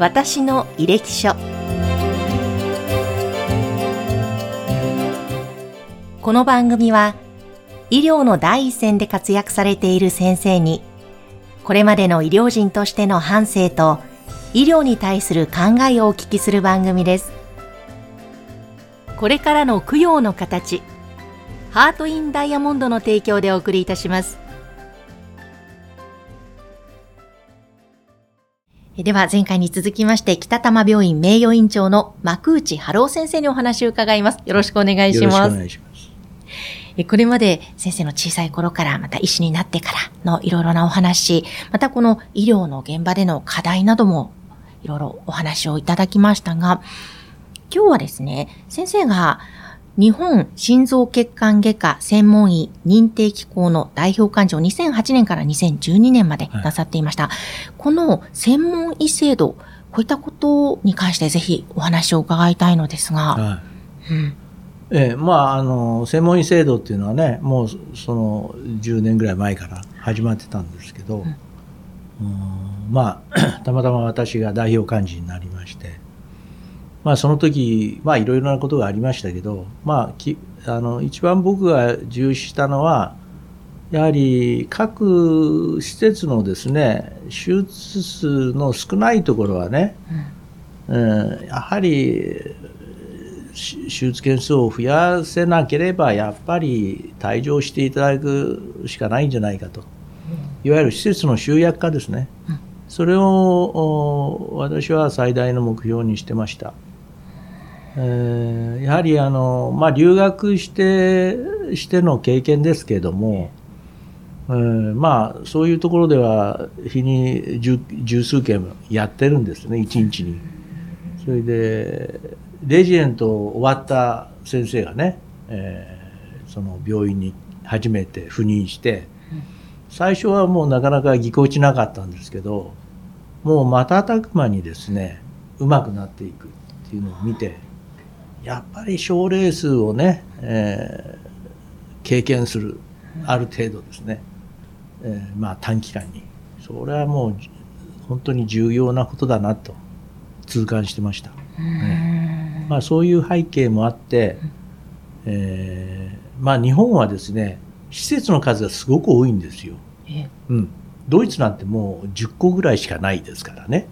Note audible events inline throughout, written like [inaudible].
私の履歴書。この番組は医療の第一線で活躍されている先生にこれまでの医療人としての反省と医療に対する考えをお聞きする番組です。これからの供養の形ハートインダイヤモンドの提供でお送りいたします。では前回に続きまして北玉病院名誉院長の幕内春夫先生にお話を伺います。よろしくお願いします。よろしくお願いします。これまで先生の小さい頃からまた医師になってからのいろいろなお話、またこの医療の現場での課題などもいろいろお話をいただきましたが、今日はですね、先生が日本心臓血管外科専門医認定機構の代表幹事を2008年から2012年までなさっていました。はい、この専門医制度、こういったことに関してぜひお話を伺いたいのですが。はいうんええ、まああの専門医制度っていうのはねもうその10年ぐらい前から始まってたんですけど、うん、まあ [clears throat] たまたま私が代表幹事になりましてまあその時まあいろいろなことがありましたけどまあきあの一番僕が重視したのはやはり各施設のですね手術数の少ないところはね、うん、うん、やはり手術件数を増やせなければやっぱり退場していただくしかないんじゃないかと。いわゆる施設の集約化ですね、それを私は最大の目標にしてました。え、やはりあの、まあ、留学してしての経験ですけども、えー、まあそういうところでは日に十数件やってるんですね一日に。それでレジエント終わった先生がね、えー、その病院に初めて赴任して、最初はもうなかなかぎこちなかったんですけどもう瞬く間にですねうまくなっていくっていうのを見てやっぱり賞レースをね、えー、経験するある程度ですね、えー、まあ短期間に。それはもう本当に重要なことだなと痛感してました。ね、まあ、そういう背景もあって、えー、まあ、日本はですね施設の数がすごく多いんですよ。うん、ドイツなんてもう10個ぐらいしかないですからね、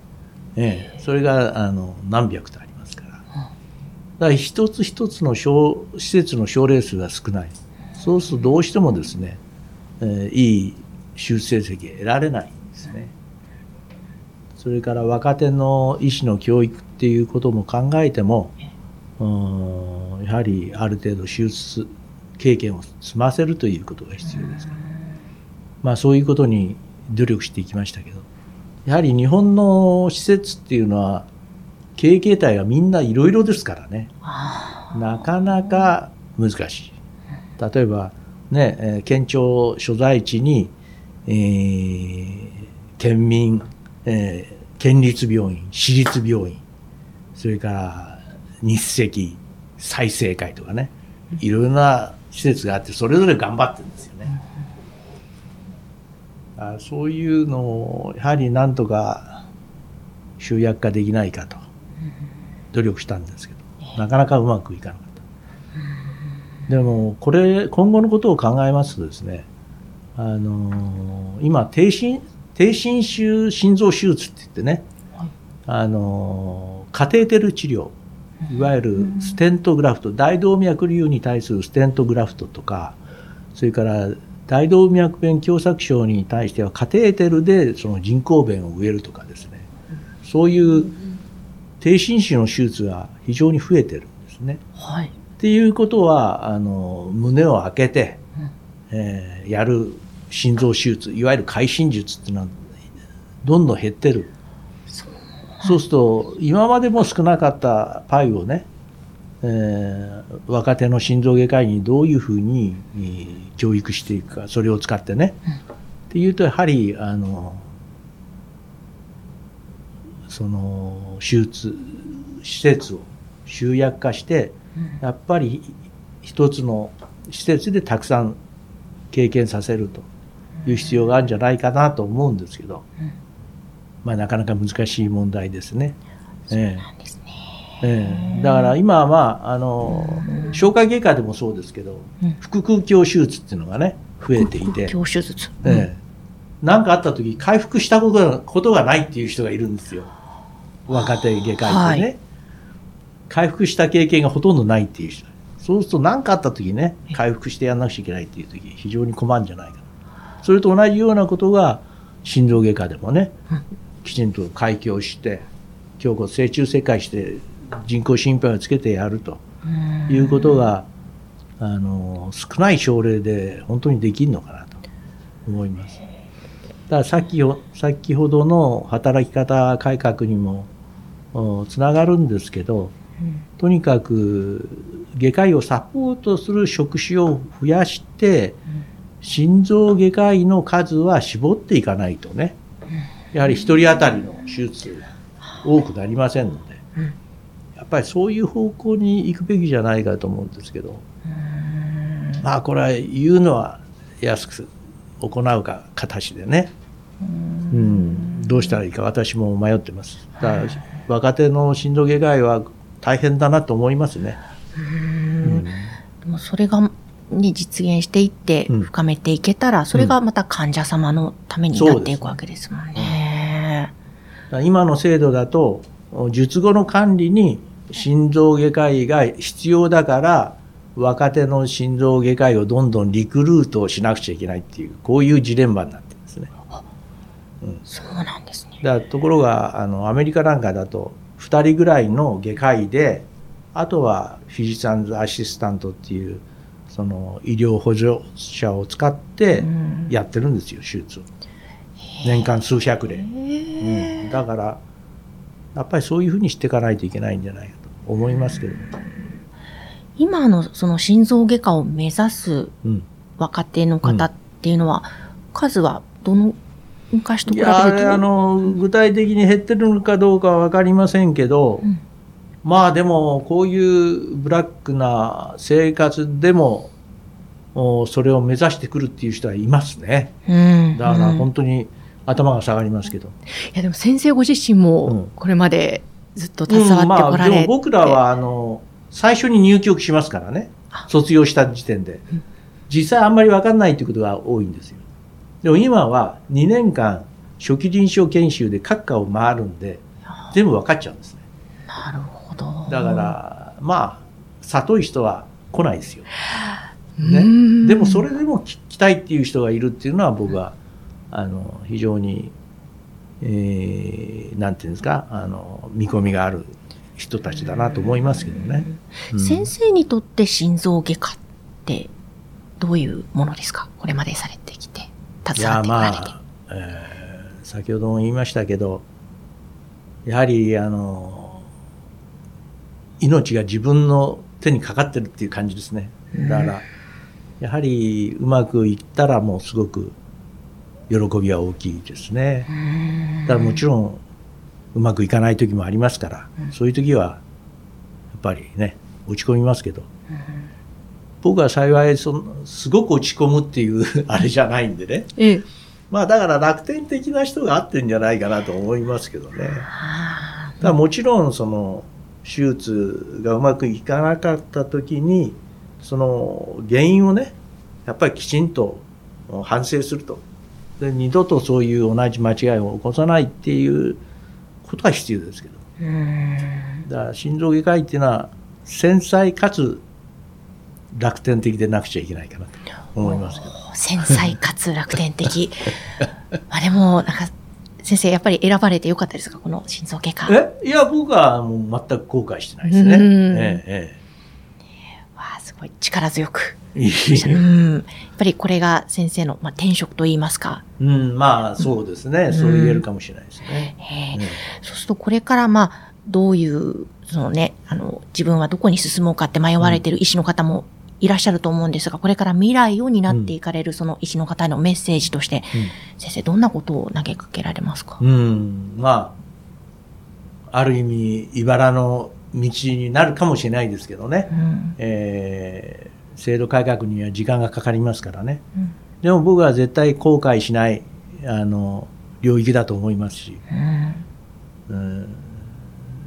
えー、それがあの何百とから一つ一つの施設の症例数が少ない。そうするとどうしてもですね、えー、いい手術成績得られないんですね。それから若手の医師の教育っていうことも考えても、やはりある程度手術経験を済ませるということが必要ですから、まあ、そういうことに努力していきましたけどやはり日本の施設っていうのは経営形態がみんないろいろですからね。なかなか難しい。例えばね県庁所在地に、えー、県民えー、県立病院、私立病院、それから日赤、再生会とかね、いろいろな施設があって、それぞれ頑張ってるんですよね。あそういうのを、やはりなんとか集約化できないかと、努力したんですけど、なかなかうまくいかなかった。でも、これ、今後のことを考えますとですね、あのー、今、低心、低侵襲心臓手術って言ってね、はい、あのカテーテル治療いわゆるステントグラフト、大動脈瘤に対するステントグラフトとかそれから大動脈弁狭窄症に対してはカテーテルでその人工弁を植えるとかですねそういう低侵襲の手術が非常に増えてるんですね。はい、っていうことはあの胸を開けて、えー、やる心臓手術いわゆる会心術っていうのはどんどん減ってる。そうすると今までも少なかったパイをね、えー、若手の心臓外科医にどういうふうに、えー、教育していくかそれを使ってね、うん、っていうとやはりあのその手術施設を集約化して、うん、やっぱり一つの施設でたくさん経験させるという必要があるんじゃないかなと思うんですけど、まあ、なかなか難しい問題ですね。そうなんですね。ええ。だから今は、まあ、あの消化外科でもそうですけど、うん。腹腔鏡手術っていうのがね増えていて、教手術。ええ。かあった時回復したことがないっていう人がいるんですよ若手外科医でね、はい。回復した経験がほとんどないっていう人。そうすると何かあった時ね回復してやんなくちゃいけないっていう時非常に困るんじゃないかそれと同じようなことが心臓外科でもね、うん。きちんと開胸して胸骨正中切開して人工心肺をつけてやるとうん。いうことが、あの少ない症例で本当にできるのかなと思います。だからさっきよ先ほどの働き方改革にもおつながるんですけどうん。とにかく外科医をサポートする職種を増やして心臓外科医の数は絞っていかないとね。やはり一人当たりの手術多くなりませんので。うん。やっぱりそういう方向に行くべきじゃないかと思うんですけど。うん。まあこれは言うのは安く行うか形でね、うん、どうしたらいいか私も迷ってます。だから若手の心臓外科医は大変だなと思いますね、うん。でもそれが、ね、実現していってうん。深めていけたら、それがまた患者様のためになっていくわけですもんね。だから今の制度だと術後の管理に心臓外科医が必要だから若手の心臓外科医をどんどんリクルートをしなくちゃいけないっていうこういうジレンマになってるんですねそうなんですね。だところがあのアメリカなんかだと2人ぐらいの外科医であとはフィジシャンズアシスタントっていうその医療補助者を使ってうん。やってるんですよ手術を。年間数百例、へうーん、だからやっぱりそういうふうにしていかないといけないんじゃないかと思いますけどね、今のその心臓外科を目指すうん、若手の方っていうのは、数はどの昔と比べるいやとあの具体的に減ってるのかどうかは分かりませんけど、うん。まあでもこういうブラックな生活でもおそれを目指してくるっていう人はいますね。うん。だからうん。本当に頭が下がりますけど、いやでも先生ご自身うん。もこれまでずっと携わってうんまあこられて、でも僕らはあの最初に入局しますからね。あ。卒業した時点で。うん。実際あんまり分かんないっていうことが多いんですよでも今は2年間初期臨床研修で各科を回るんで全部分かっちゃうんですね。なるほど。だからまあ里い人は来ないですよ。うね。んでもそれでもき来たいっていう人がいるっていうのは僕はあの非常に、えーなんていうんですかあの見込みがある人たちだなと思いますけどね。うん。先生にとって心臓外科ってどういうものですか？これまでされてきてい携わやってこられて、まあ、えー先ほども言いましたけどやはりあの命が自分の手にかかってるっていう感じですね。だから、やはりうまくいったらもうすごく喜びは大きいですね。うん。だからもちろんうまくいかない時もありますから、うん。そういう時はやっぱりね落ち込みますけど、僕は幸いそのすごく落ち込むっていうあれじゃないんでね。ええ。まあだから楽天的な人が合ってんじゃないかなと思いますけどね。だもちろんその手術がうまくいかなかった時にその原因をねやっぱりきちんと反省すると。で二度とそういう同じ間違いを起こさないっていうことは必要ですけど。だから心臓外科医っていうのは繊細かつ楽天的でなくちゃいけないかなと思いますけど。繊細かつ楽天的。[laughs] まあでもなんか先生やっぱり選ばれてよかったですかこの心臓外科。え？いや僕はもう全く後悔してないですね。うん。ええわあすごい力強く。うん。やっぱりこれが先生の、まあ、転職といいますか、うん、まあそうですね、ん。そう言えるかもしれないですね。ええ。ねそうするとこれからまあどういうそのねあの自分はどこに進もうかって迷われてる医師の方もいらっしゃると思うんですが、これから未来を担っていかれるその医師の方へのメッセージとして、先生どんなことを投げかけられますか、うん、うん。まあある意味茨の道になるかもしれないですけどね、うん。えー制度改革には時間がかかりますからね。うん。でも僕は絶対後悔しないあの領域だと思いますし、うん。うん。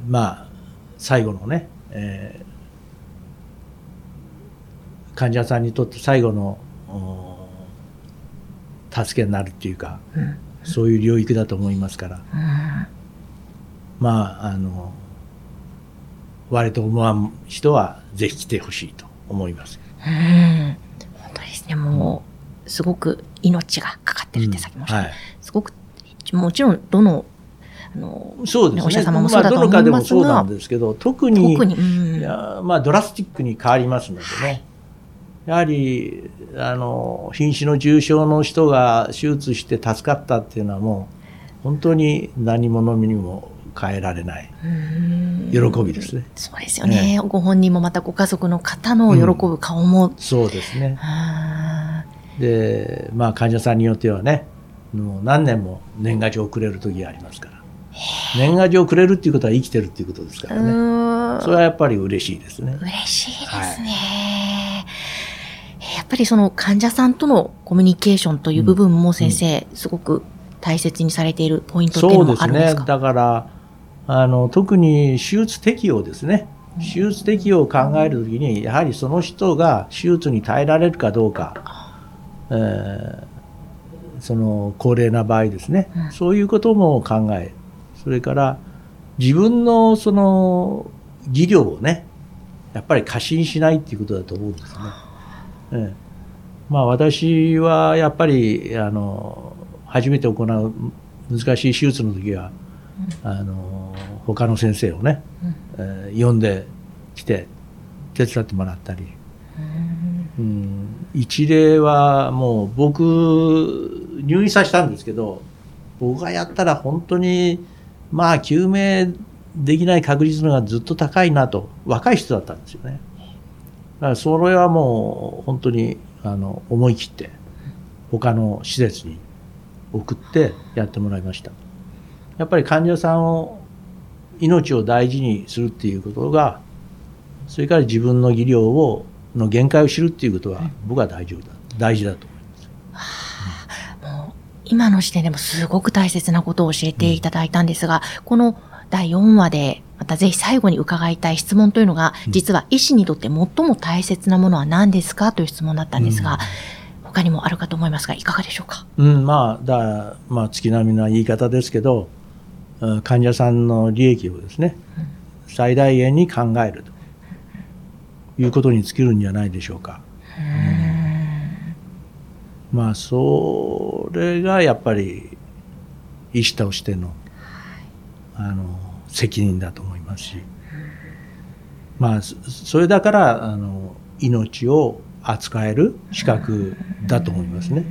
まあ最後のね、えー患者さんにとって最後のお助けになるっていうか、うん。そういう領域だと思いますから、うん。まああの割と思わん人はぜひ来てほしいと思います。うん。本当ですね、もう、すごく命がかかってるってさっきもしゃった。はい。すごく、もちろん、どの、あの、そうですね。お医者様もそうだとまあ、どの思いますが。科でもそうなんですけど、特に、特に、うん。いやまあ、ドラスティックに変わりますのでね。やはり、あの、瀕死の重症の人が手術して助かったっていうのはもう、本当に何者にも変えられないうん喜びですね。そうですよね。ご本人もまたご家族の方の喜ぶ顔も、そうですね。あで、まあ、患者さんによってはね、もう何年も年賀状をくれる時がありますから。年賀状をくれるっていうことは生きてるっていうことですかーらね。うんそれはやっぱり嬉しいですね。嬉しいですね。やっぱりその患者さんとのコミュニケーションという部分も先生、すごく大切にされているポイントっていうのも。あるんですか？だから、あの、特に手術適用ですね。手術適用を考えるときに、やはりその人が手術に耐えられるかどうか、えーその高齢な場合ですね、うんそういうことも考え、それから自分のその技量をね、やっぱり過信しないっていうことだと思うんですね。ええ。まあ私はやっぱり、あの、初めて行う難しい手術の時は、あの、他の先生をね、えー呼んできて手伝ってもらったり、うん、一例はもう僕入院させたんですけど僕がやったら本当にまあ救命できない確率のがずっと高いなと若い人だったんですよねだからそれはもう本当にあの思い切って他の施設に送ってやってもらいました。やっぱり患者さんを命を大事にするっていうことがそれから自分の技量をの限界を知るっていうことは僕は大丈夫だ。大事だと思います。もう今の時点でもすごく大切なことを教えていただいたんですが、この第4話で、またぜひ最後に伺いたい質問というのが、実は医師にとって最も大切なものは何ですかという質問だったんですが、他にもあるかと思いますが、いかがでしょうか？うん、まあだまあ月並みな言い方ですけど、うん患者さんの利益をですね、最大限に考えるということに尽きるんじゃないでしょうか。まあそれがやっぱり医師としてのあの責任だと思いますし、まあそそれだからあの命を扱える資格だと思いますね。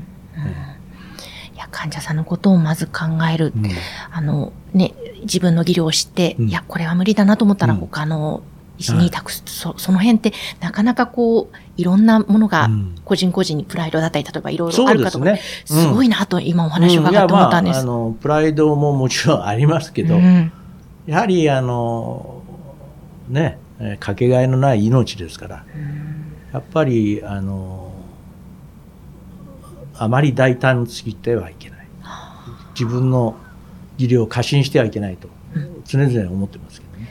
いや、患者さんのことをまず考える。うん。あの、ね、自分の技量を知って、うん。いや、これは無理だなと思ったらうん。他の医師に託す、そその辺ってなかなかこう、いろんなものがうん。個人個人にプライドだったり、例えばいろいろそあるかとか、うですね。すごいなと今お話を伺って思ったんです。いやまあ、あのプライドももちろんありますけど、うんやはりあのねえーかけがえのない命ですから、やっぱりあのあまり大胆すぎてはいけない。自分の技量を過信してはいけないと常々思ってますけどね。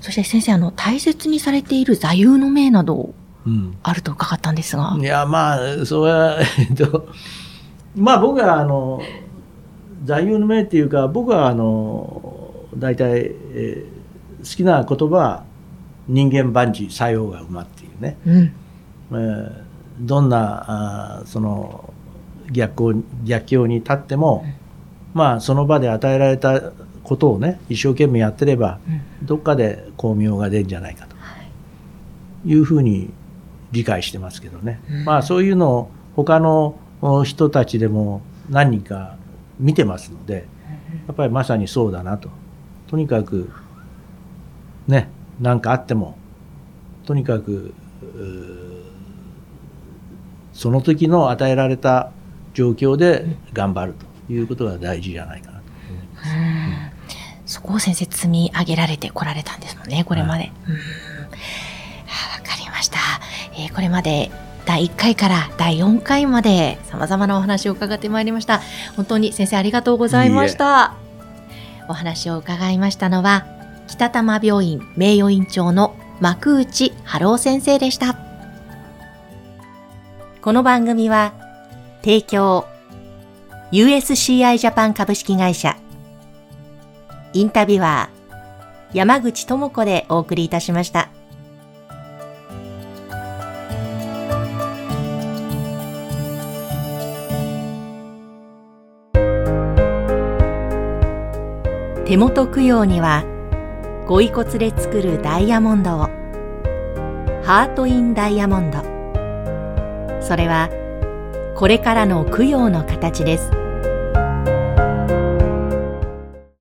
そして先生、あの、大切にされている座右の銘などうん。あると伺ったんですが。いやまあそれはえっと [laughs] まあ僕はあの座右の銘っていうか僕はあの大体、えー好きな言葉は人間万事作用が馬っていうね、うん。えーどんなあーその逆行逆境に立っても、まあその場で与えられたことをね一生懸命やってればどっかで巧妙が出るんじゃないかと。い。うふうに理解してますけどね、うん。まあそういうのを他のお人たちでも何人か見てますのでやっぱりまさにそうだなととにかくね何かあってもとにかくその時の与えられた状況で頑張るということが大事じゃないかなと思います。そこを先生積み上げられてこられたんですもんね、これまで。うんはあわかりました。えーこれまで第1回から第4回まで様々なお話を伺ってまいりました本当に先生ありがとうございましたお話を伺いましたのは北玉病院名誉院長の幕内春夫先生でしたこの番組は提供 USCI ジャパン株式会社インタビュアー山口智子でお送りいたしました。手元供養にはご遺骨で作るダイヤモンドをハート・イン・ダイヤモンド。それはこれからの供養の形です。